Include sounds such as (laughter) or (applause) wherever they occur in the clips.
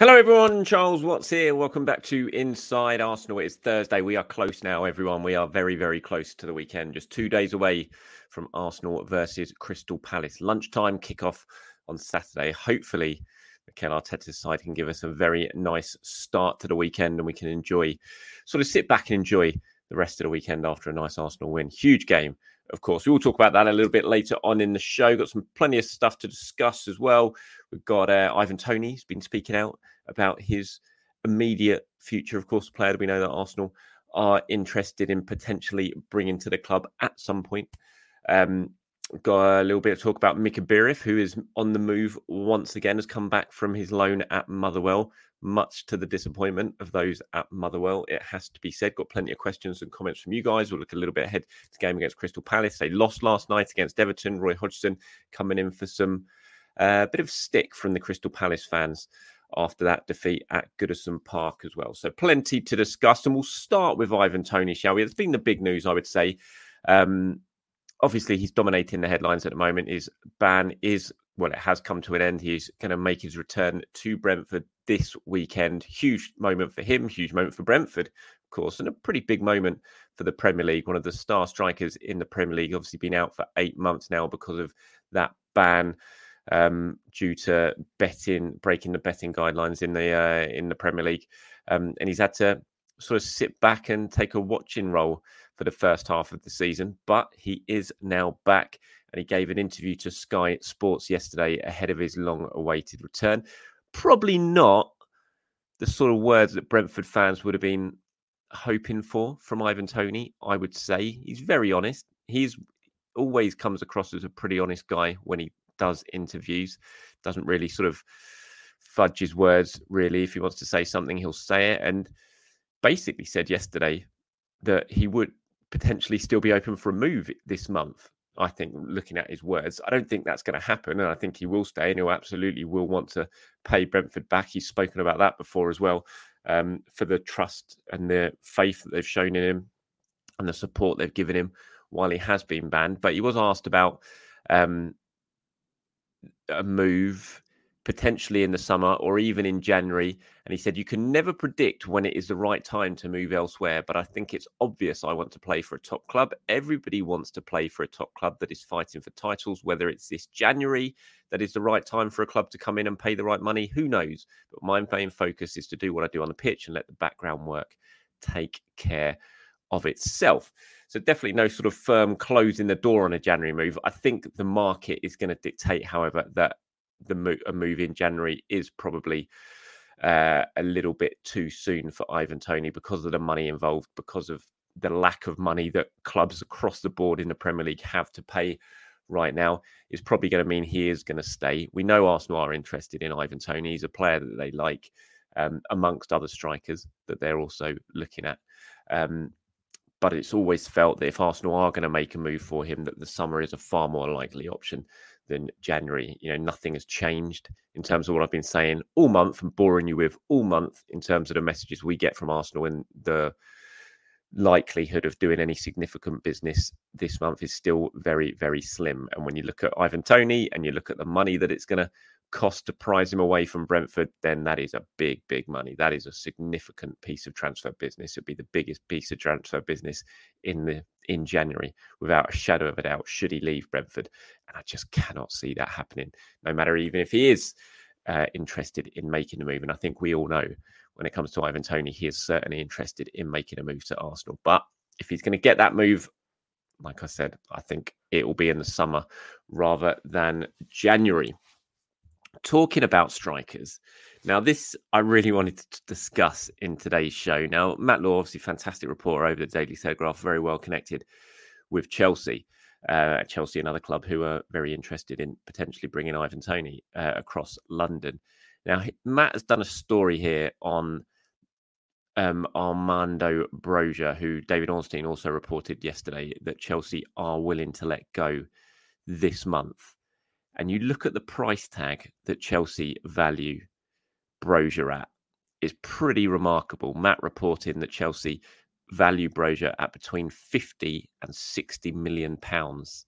Hello, everyone. Charles Watts here. Welcome back to Inside Arsenal. It's Thursday. We are close now, everyone. We are very, very close to the weekend. Just two days away from Arsenal versus Crystal Palace. Lunchtime kickoff on Saturday. Hopefully, Mikel Arteta's side can give us a very nice start to the weekend and we can enjoy, sort of sit back and enjoy the rest of the weekend after a nice Arsenal win. Huge game, of course. We will talk about that a little bit later on in the show. Got some plenty of stuff to discuss as well. We've got uh, Ivan Toney He's been speaking out about his immediate future. Of course, a player we know that Arsenal are interested in potentially bringing to the club at some point. Um, got a little bit of talk about Mika Biereth, who is on the move once again, has come back from his loan at Motherwell, much to the disappointment of those at Motherwell. It has to be said. Got plenty of questions and comments from you guys. We'll look a little bit ahead to the game against Crystal Palace. They lost last night against Everton. Roy Hodgson coming in for some uh, bit of stick from the Crystal Palace fans after that defeat at Goodison Park as well. So plenty to discuss, and we'll start with Ivan Toney, shall we? It's been the big news, I would say. Um, obviously, he's dominating the headlines at the moment. His ban is well, it has come to an end. He's going to make his return to Brentford this weekend. Huge moment for him, huge moment for Brentford, of course, and a pretty big moment for the Premier League. One of the star strikers in the Premier League, obviously been out for eight months now because of that ban um, due to betting, breaking the betting guidelines in the uh, in the Premier League, um, and he's had to sort of sit back and take a watching role for the first half of the season. But he is now back, and he gave an interview to Sky Sports yesterday ahead of his long-awaited return. Probably not the sort of words that Brentford fans would have been hoping for from Ivan Toney, I would say he's very honest. He's always comes across as a pretty honest guy when he does interviews, doesn't really sort of fudge his words, really. If he wants to say something, he'll say it. And basically said yesterday that he would potentially still be open for a move this month. I think looking at his words, I don't think that's going to happen. And I think he will stay and he'll absolutely will want to pay Brentford back. He's spoken about that before as well um, for the trust and the faith that they've shown in him and the support they've given him while he has been banned. But he was asked about um, a move potentially in the summer or even in January. And he said, You can never predict when it is the right time to move elsewhere, but I think it's obvious I want to play for a top club. Everybody wants to play for a top club that is fighting for titles, whether it's this January that is the right time for a club to come in and pay the right money. Who knows? But my main focus is to do what I do on the pitch and let the background work take care of itself. So definitely no sort of firm closing the door on a January move. I think the market is going to dictate, however, that the move, a move in January is probably uh, a little bit too soon for Ivan Toney because of the money involved, because of the lack of money that clubs across the board in the Premier League have to pay right now is probably going to mean he is going to stay. We know Arsenal are interested in Ivan Toney. He's a player that they like. um, amongst other strikers that they're also looking at. Um, but it's always felt that if Arsenal are going to make a move for him, that the summer is a far more likely option than January. You know, nothing has changed in terms of what I've been saying all month and boring you with all month in terms of the messages we get from Arsenal and the likelihood of doing any significant business this month is still very, very slim. And when you look at Ivan Toney and you look at the money that it's going to cost to prize him away from Brentford, then that is a big, big money. That is a significant piece of transfer business. It'd be the biggest piece of transfer business in the in January, without a shadow of a doubt. Should he leave Brentford, and I just cannot see that happening. No matter even if he is uh, interested in making a move, and I think we all know when it comes to Ivan Toney, he is certainly interested in making a move to Arsenal. But if he's going to get that move, like I said, I think it will be in the summer rather than January talking about strikers. Now, this I really wanted to discuss in today's show. Now, Matt Law, obviously, fantastic reporter over the Daily Telegraph, very well connected with Chelsea. Uh, Chelsea, another club who are very interested in potentially bringing Ivan Toney uh, across London. Now, Matt has done a story here on um, Armando Broja, who David Ornstein also reported yesterday that Chelsea are willing to let go this month and you look at the price tag that Chelsea value Broja at, is pretty remarkable. Matt reporting that Chelsea value Broja at between 50 and 60 million pounds.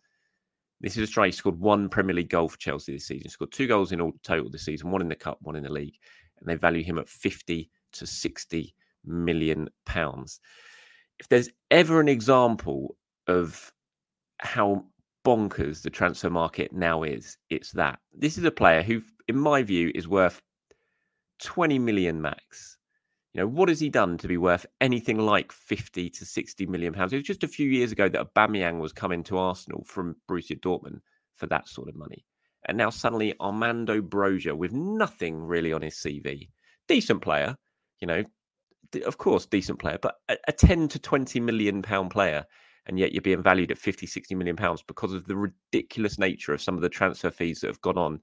This is a striker. He scored one Premier League goal for Chelsea this season. Scored two goals in all total this season, one in the cup, one in the league, and they value him at 50 to 60 million pounds. If there's ever an example of how bonkers the transfer market now is, it's that. This is a player who, in my view, is worth 20 million max. You know, what has he done to be worth anything like 50 to 60 million pounds? It was just a few years ago that Aubameyang was coming to Arsenal from Borussia Dortmund for that sort of money. And now suddenly Armando Broja with nothing really on his CV. Decent player, you know, of course, decent player, but a, a 10 to 20 million pound player and yet you're being valued at 50, 60 million pounds because of the ridiculous nature of some of the transfer fees that have gone on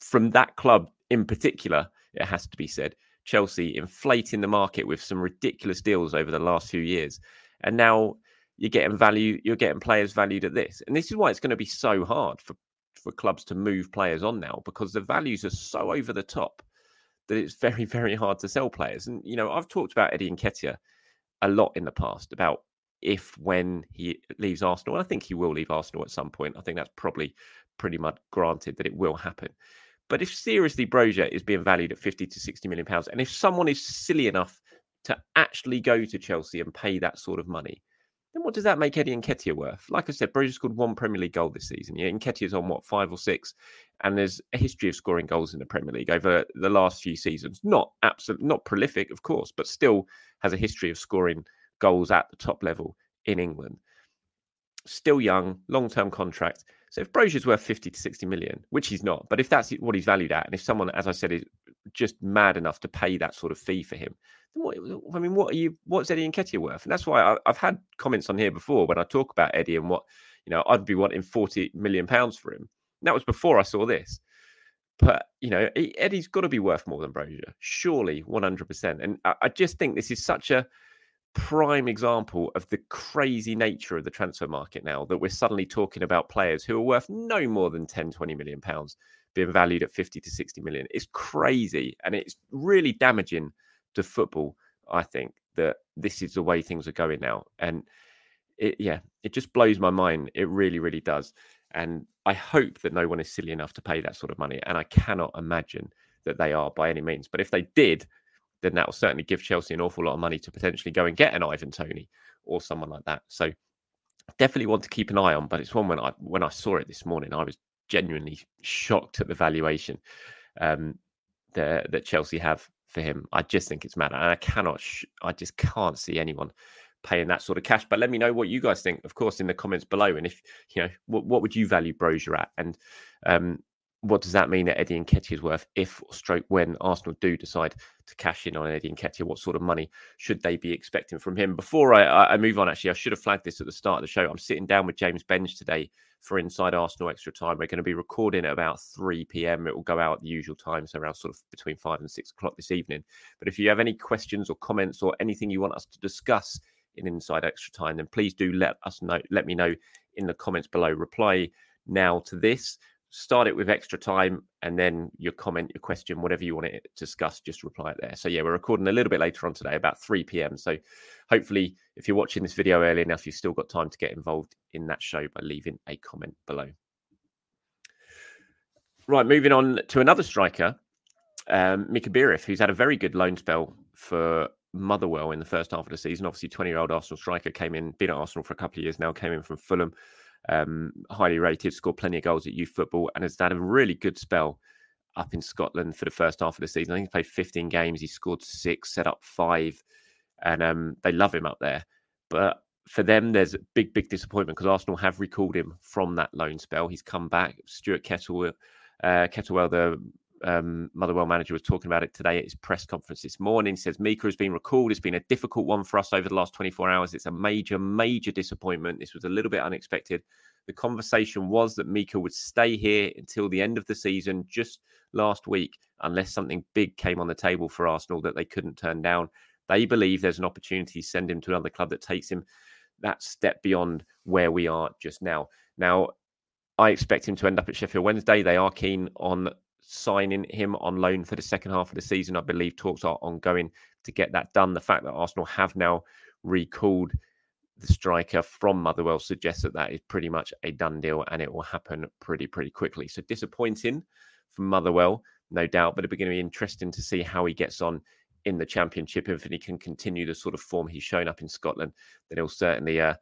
from that club in particular. It has to be said, Chelsea inflating the market with some ridiculous deals over the last few years, and now you're getting value. You're getting players valued at this, and this is why it's going to be so hard for for clubs to move players on now because the values are so over the top that it's very, (laughs) very hard to sell players. And you know, I've talked about Eddie Nketiah a lot in the past about if when he leaves Arsenal. and I think he will leave Arsenal at some point. I think that's probably pretty much granted that it will happen. But if seriously Broja is being valued at 50 to 60 million pounds, and if someone is silly enough to actually go to Chelsea and pay that sort of money, then what does that make Eddie Nketiah worth? Like I said, Broja scored one Premier League goal this season. Yeah, Nketiah's on what five or six, and there's a history of scoring goals in the Premier League over the last few seasons. Not absolute, not prolific, of course, but still has a history of scoring goals at the top level in England. Still young, long term contract. So if Broja's worth 50 to 60 million, which he's not, but if that's what he's valued at, and if someone, as I said, is just mad enough to pay that sort of fee for him, then what, I mean, what are you, what's Eddie and Nketiah worth? And that's why I, I've had comments on here before when I talk about Eddie and what, you know, I'd be wanting 40 million pounds for him. And that was before I saw this. But you know, Eddie's got to be worth more than Broja, surely, one hundred percent. And I, I, just think this is such a prime example of the crazy nature of the transfer market now that we're suddenly talking about players who are worth no more than 10 20 million pounds being valued at 50 to 60 million. It's crazy and it's really damaging to football i think that this is the way things are going now. And it yeah it just blows my mind. It really really does. And i hope that no one is silly enough to pay that sort of money and i cannot imagine that they are by any means. But if they did then that will certainly give Chelsea an awful lot of money to potentially go and get an Ivan Toney or someone like that. So definitely want to keep an eye on. But it's one when I when I saw it this morning, I was genuinely shocked at the valuation um, that that Chelsea have for him. I just think it's mad, and I cannot, sh- I just can't see anyone paying that sort of cash. But let me know what you guys think, of course, in the comments below. And if you know, what, what would you value Broja at? And um, what does that mean that Eddie Nketiah's worth if stroke when Arsenal do decide to cash in on Eddie and Nketiah? What sort of money should they be expecting from him? Before I, I move on, actually, I should have flagged this at the start of the show. I'm sitting down with James Benge today for Inside Arsenal Extra Time. We're going to be recording at about 3 p.m. It will go out at the usual time, so around sort of between 5 and 6 o'clock this evening. But if you have any questions or comments or anything you want us to discuss in Inside Extra Time, then please do let us know. Let me know in the comments below. Reply now to this start it with extra time and then your comment, your question, whatever you want to discuss, just reply it there. So, yeah, we're recording a little bit later on today, about 3 p.m. So, hopefully, if you're watching this video early enough, you've still got time to get involved in that show by leaving a comment below. Right, moving on to another striker, um, Mika Biereth, who's had a very good loan spell for Motherwell in the first half of the season. Obviously, 20 year old Arsenal striker came in, been at Arsenal for a couple of years now, came in from Fulham um, highly rated, scored plenty of goals at youth football, and has had a really good spell up in Scotland for the first half of the season. I think he played 15 games, he scored six, set up five, and um, they love him up there. But for them, there's a big, big disappointment because Arsenal have recalled him from that loan spell. He's come back. Stuart Kettlewell, uh, Kettlewell the um, Motherwell manager was talking about it today at his press conference this morning. He says Mika has been recalled. It's been a difficult one for us over the last 24 hours. It's a major, major disappointment. This was a little bit unexpected. The conversation was that Mika would stay here until the end of the season just last week, unless something big came on the table for Arsenal that they couldn't turn down. They believe there's an opportunity to send him to another club that takes him that step beyond where we are just now. Now, I expect him to end up at Sheffield Wednesday. They are keen on signing him on loan for the second half of the season. I believe talks are ongoing to get that done. The fact that Arsenal have now recalled the striker from Motherwell suggests that that is pretty much a done deal and it will happen pretty, pretty quickly. So disappointing for Motherwell, no doubt, but it'll be going to be interesting to see how he gets on in the championship. If he can continue the sort of form he's shown up in Scotland, then he'll certainly uh,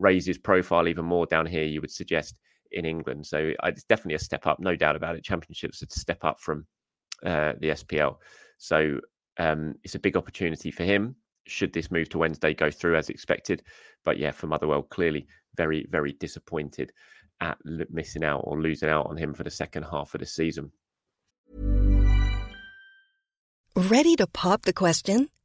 raise his profile even more down here, you would suggest in England. So it's definitely a step up, no doubt about it. Championships are a step up from uh, the SPL. So um, it's a big opportunity for him. Should this move to Wednesday go through as expected? But yeah, for Motherwell, clearly very, very disappointed at missing out or losing out on him for the second half of the season. Ready to pop the question?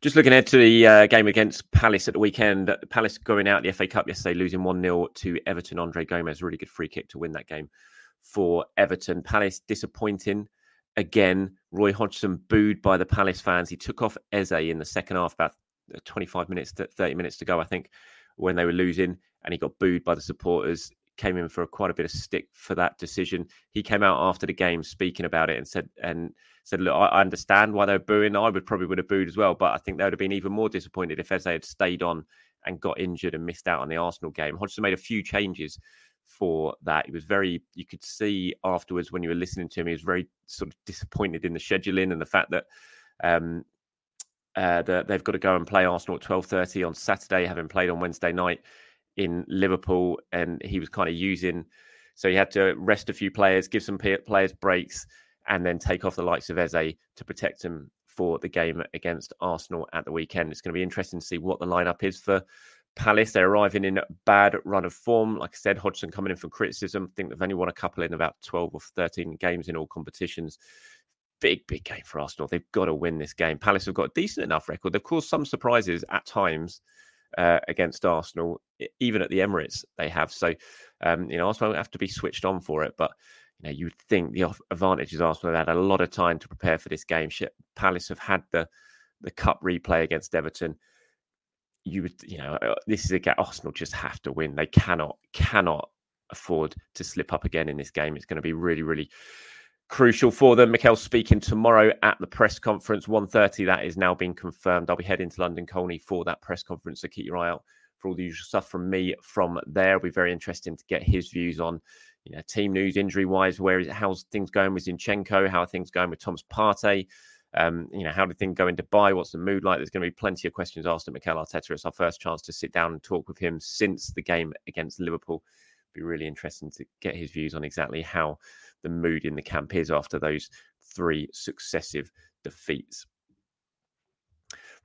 Just looking ahead to the uh, game against Palace at the weekend. Palace going out the FA Cup yesterday, losing 1 0 to Everton. Andre Gomes, really good free kick to win that game for Everton. Palace disappointing again. Roy Hodgson booed by the Palace fans. He took off Eze in the second half, about 25 minutes, to 30 minutes to go, I think, when they were losing, and he got booed by the supporters. Came in for quite a bit of stick for that decision. He came out after the game speaking about it and said, and said, "Look, I understand why they're booing. I would probably would have booed as well, but I think they would have been even more disappointed if Eze had stayed on and got injured and missed out on the Arsenal game." Hodgson made a few changes for that. He was very, you could see afterwards when you were listening to him, he was very sort of disappointed in the scheduling and the fact that um, uh, that they've got to go and play Arsenal at twelve thirty on Saturday, having played on Wednesday night in Liverpool, and he was kind of using. So he had to rest a few players, give some players breaks, and then take off the likes of Eze to protect him for the game against Arsenal at the weekend. It's going to be interesting to see what the lineup is for Palace. They're arriving in a bad run of form. Like I said, Hodgson coming in for criticism. I think they've only won a couple in about 12 or 13 games in all competitions. Big, big game for Arsenal. They've got to win this game. Palace have got a decent enough record. They've caused some surprises at times uh, against Arsenal, even at the Emirates, they have. So, um, you know, Arsenal have to be switched on for it. But you know, you would think the advantage is Arsenal had a lot of time to prepare for this game. Palace have had the the cup replay against Everton. You would, you know, uh, this is a game Arsenal just have to win. They cannot, cannot afford to slip up again in this game. It's going to be really, really crucial for them. Mikel speaking tomorrow at the press conference, 1.30. That is now being confirmed. I'll be heading to London Colney for that press conference. So keep your eye out for all the usual stuff from me from there. It'll be very interesting to get his views on you know, team news injury wise. Where is? How's things going with Zinchenko? How are things going with Thomas Partey? Um, you know, how did things go in Dubai? What's the mood like? There's going to be plenty of questions asked at Mikel Arteta. It's our first chance to sit down and talk with him since the game against Liverpool. Be really interesting to get his views on exactly how the mood in the camp is after those three successive defeats.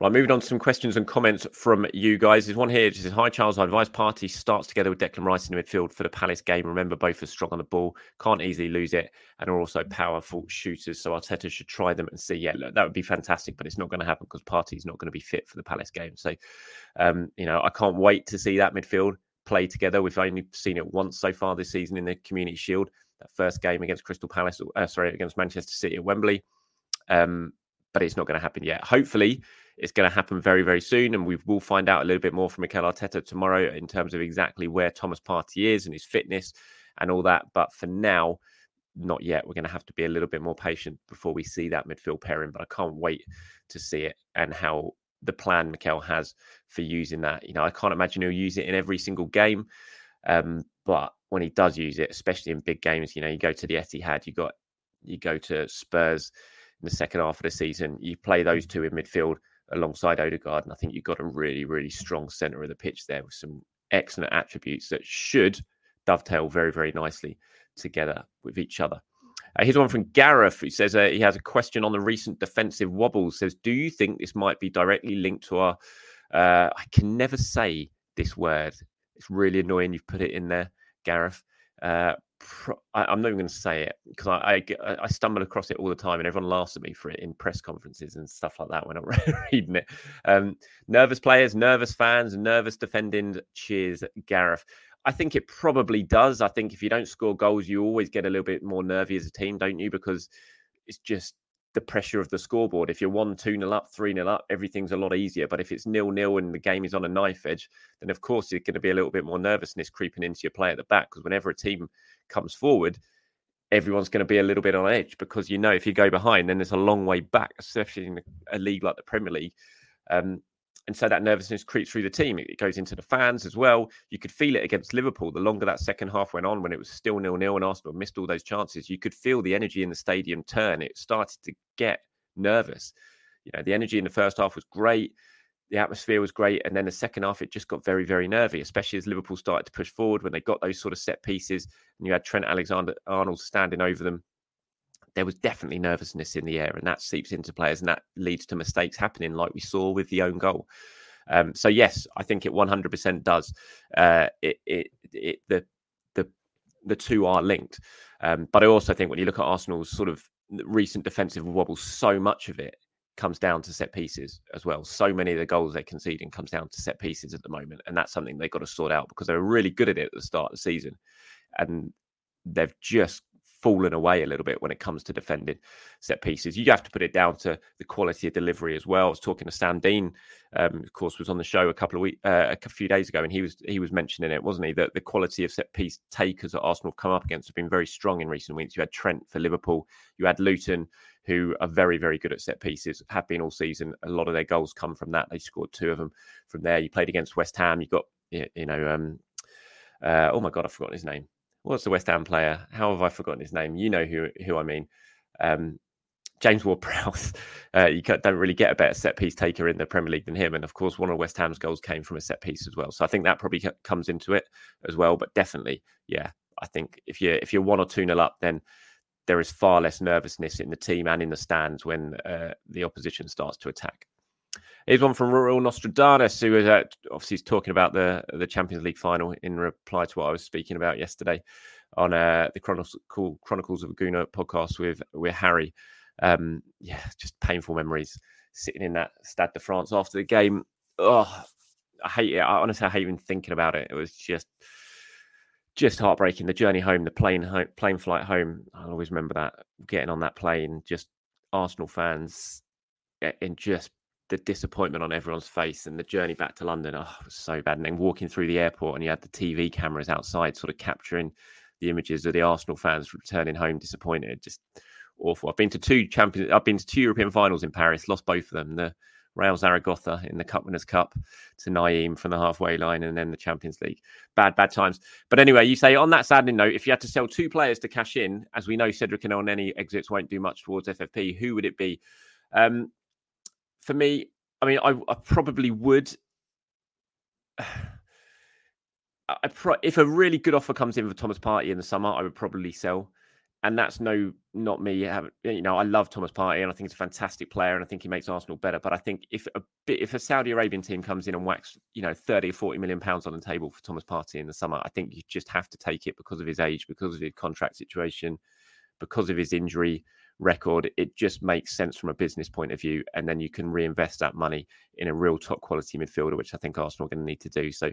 Right, moving on to some questions and comments from you guys. There's one here. It says, Hi, Charles. I advise Partey starts together with Declan Rice in the midfield for the Palace game. Remember, both are strong on the ball, can't easily lose it, and are also powerful shooters. So Arteta should try them and see. Yeah, look, that would be fantastic, but it's not going to happen because Partey's not going to be fit for the Palace game. So, um, you know, I can't wait to see that midfield play together. We've only seen it once so far this season in the Community Shield. That first game against Crystal Palace, uh, sorry, against Manchester City at Wembley. Um, but it's not going to happen yet. Hopefully, it's going to happen very, very soon. And we will find out a little bit more from Mikel Arteta tomorrow in terms of exactly where Thomas Partey is and his fitness and all that. But for now, not yet. We're going to have to be a little bit more patient before we see that midfield pairing. But I can't wait to see it and how the plan Mikel has for using that. You know, I can't imagine he'll use it in every single game. Um, but when he does use it, especially in big games, you know, you go to the Etihad, you got you go to Spurs in the second half of the season, you play those two in midfield alongside Odegaard. And I think you've got a really, really strong centre of the pitch there with some excellent attributes that should dovetail very, very nicely together with each other. Uh, here's one from Gareth who says uh, he has a question on the recent defensive wobbles. Says, do you think this might be directly linked to our? Uh, I can never say this word. It's really annoying. You've put it in there, Gareth. Uh, pro- I, am not even going to say it because I, I, I stumble across it all the time, and everyone laughs at me for it in press conferences and stuff like that when I'm (laughs) reading it. Um, nervous players, nervous fans, nervous defending. Cheers, Gareth. I think it probably does. I think if you don't score goals, you always get a little bit more nervy as a team, don't you? Because it's just the pressure of the scoreboard. If you're one, two nil up, three nil up, everything's a lot easier. But if it's nil nil and the game is on a knife edge, then of course you're going to be a little bit more nervousness creeping into your play at the back. Because whenever a team comes forward, everyone's going to be a little bit on edge because you know if you go behind, then there's a long way back, especially in a league like the Premier League. Um, and so that nervousness creeps through the team. It goes into the fans as well. You could feel it against Liverpool. The longer that second half went on, when it was still nil nil and Arsenal missed all those chances, you could feel the energy in the stadium turn. It started to get nervous. You know, the energy in the first half was great. The atmosphere was great. And then the second half, it just got very, very nervy, especially as Liverpool started to push forward when they got those sort of set pieces and you had Trent Alexander Arnold standing over them there was definitely nervousness in the air, and that seeps into players, and that leads to mistakes happening, like we saw with the own goal. Um, so yes, I think it 100% does. Uh, it, it, it, the, the, the two are linked. Um, but I also think when you look at Arsenal's sort of recent defensive wobbles, so much of it comes down to set pieces as well. So many of the goals they're conceding comes down to set pieces at the moment, and that's something they've got to sort out because they were really good at it at the start of the season, and they've just fallen away a little bit when it comes to defending set pieces. You have to put it down to the quality of delivery as well. I was talking to Sam Dean, um, of course, was on the show a couple of weeks, uh, a few days ago, and he was he was mentioning it, wasn't he? That the quality of set piece takers that Arsenal have come up against have been very strong in recent weeks. You had Trent for Liverpool, you had Luton, who are very very good at set pieces, have been all season. A lot of their goals come from that. They scored two of them from there. You played against West Ham. You got you know. Um, uh, oh my god, I've forgotten his name what's the West Ham player? How have I forgotten his name? You know who who I mean. Um, James Ward-Prowse. (laughs) Uh, you don't really get a better set piece taker in the Premier League than him, and of course, one of West Ham's goals came from a set piece as well. So I think that probably comes into it as well. But definitely, yeah, I think if you if you're one or two nil up, then there is far less nervousness in the team and in the stands when uh, the opposition starts to attack. Here's one from Rural Nostradamus, who is uh, obviously talking about the the Champions League final in reply to what I was speaking about yesterday on uh, the Chronicles, Chronicles of a Gooner podcast with with Harry. Um, yeah, just painful memories sitting in that Stade de France after the game. Oh, I hate it. I honestly I hate even thinking about it. It was just just heartbreaking. The journey home, the plane home, plane flight home. I'll always remember that getting on that plane. Just Arsenal fans in just the disappointment on everyone's face and the journey back to London. Oh, was so bad. And then walking through the airport and you had the TV cameras outside, sort of capturing the images of the Arsenal fans returning home disappointed. Just awful. I've been to two champions. I've been to two European finals in Paris. Lost both of them. The Real Zaragoza in the Cup Winners' Cup to Nayim from the halfway line, and then the Champions League. Bad, bad times. But anyway, you say on that saddening note, if you had to sell two players to cash in, as we know, Cedric and any exits won't do much towards FFP. Who would it be? Um, for me, I mean, I, I probably would. (sighs) I pro- if a really good offer comes in for Thomas Partey in the summer, I would probably sell and that's no not me you know i love thomas partey and i think he's a fantastic player and i think he makes arsenal better but i think if a bit if a saudi arabian team comes in and whacks you know 30 or 40 million pounds on the table for thomas partey in the summer i think you just have to take it because of his age because of his contract situation because of his injury record it just makes sense from a business point of view and then you can reinvest that money in a real top quality midfielder which i think arsenal are going to need to do so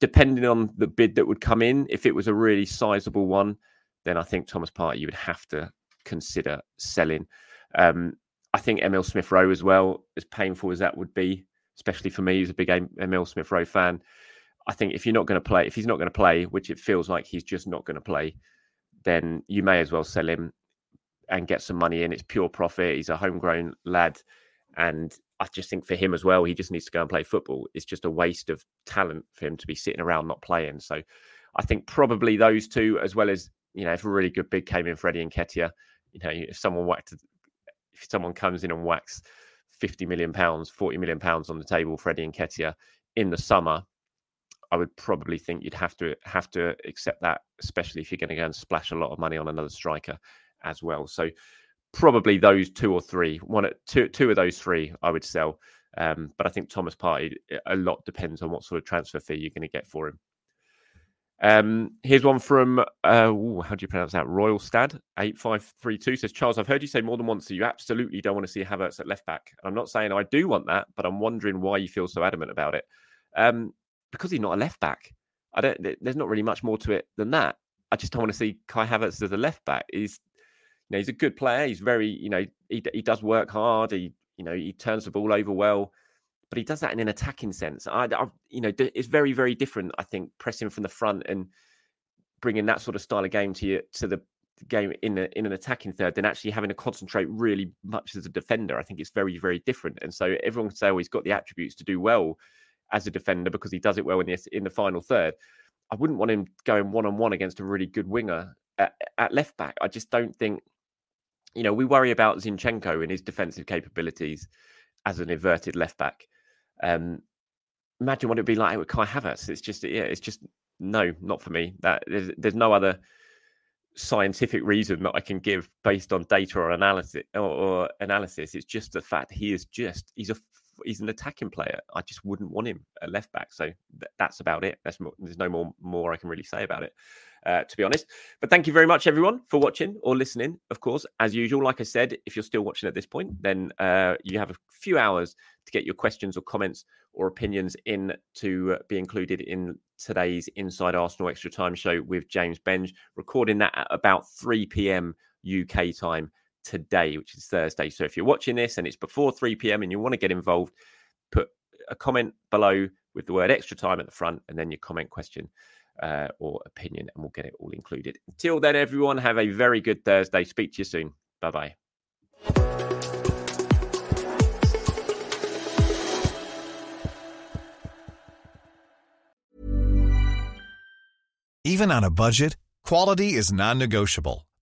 depending on the bid that would come in if it was a really sizable one then I think Thomas Partey you would have to consider selling. Um, I think Emil Smith Rowe as well, as painful as that would be, especially for me, as a big Emil Smith Rowe fan. I think if you're not going to play, if he's not going to play, which it feels like he's just not going to play, then you may as well sell him and get some money in. It's pure profit. He's a homegrown lad. And I just think for him as well, he just needs to go and play football. It's just a waste of talent for him to be sitting around not playing. So I think probably those two, as well as you know, if a really good bid came in for Eddie Nketiah, you know, if someone whacked, if someone comes in and whacks 50 million pounds, 40 million pounds on the table for Eddie Nketiah in the summer, I would probably think you'd have to have to accept that, especially if you're going to go and splash a lot of money on another striker as well. So probably those two or three, one two two of those three, I would sell. Um, but I think Thomas Partey, a lot depends on what sort of transfer fee you're going to get for him. Um, here's one from uh, ooh, how do you pronounce that? Royal Stad eight five three two says Charles. I've heard you say more than once that you absolutely don't want to see Havertz at left back. I'm not saying I do want that, but I'm wondering why you feel so adamant about it. Um, because he's not a left back. I don't. There's not really much more to it than that. I just don't want to see Kai Havertz as a left back. He's, know, he's a good player. He's very, you know, he he does work hard. He, you know, he turns the ball over well but he does that in an attacking sense. I, I, you know, it's very, very different. I think pressing from the front and bringing that sort of style of game to you to the game in a, in an attacking third than actually having to concentrate really much as a defender. I think it's very, very different. And so everyone can say, oh, he's got the attributes to do well as a defender because he does it well in the in the final third. I wouldn't want him going one on one against a really good winger at, at left back. I just don't think, you know, we worry about Zinchenko and his defensive capabilities as an inverted left back. Um, imagine what it'd be like with Kai Havertz. It's just, yeah, it's just no, not for me. That there's, there's no other scientific reason that I can give based on data or analysis or, or analysis. It's just the fact he is just he's a he's an attacking player. I just wouldn't want him at left back. So th- that's about it. That's more, there's no more more I can really say about it uh, to be honest. But thank you very much, everyone, for watching or listening. Of course, as usual, like I said, if you're still watching at this point, then uh, you have a few hours to get your questions or comments or opinions in to be included in today's Inside Arsenal Extra Time show with James Benge, recording that at about 3 p.m. UK time today, which is Thursday. So if you're watching this and it's before 3 p.m. and you want to get involved, put a comment below with the word extra time at the front and then your comment question uh, or opinion, and we'll get it all included. Until then, everyone, have a very good Thursday. Speak to you soon. Bye bye. Even on a budget, quality is non negotiable.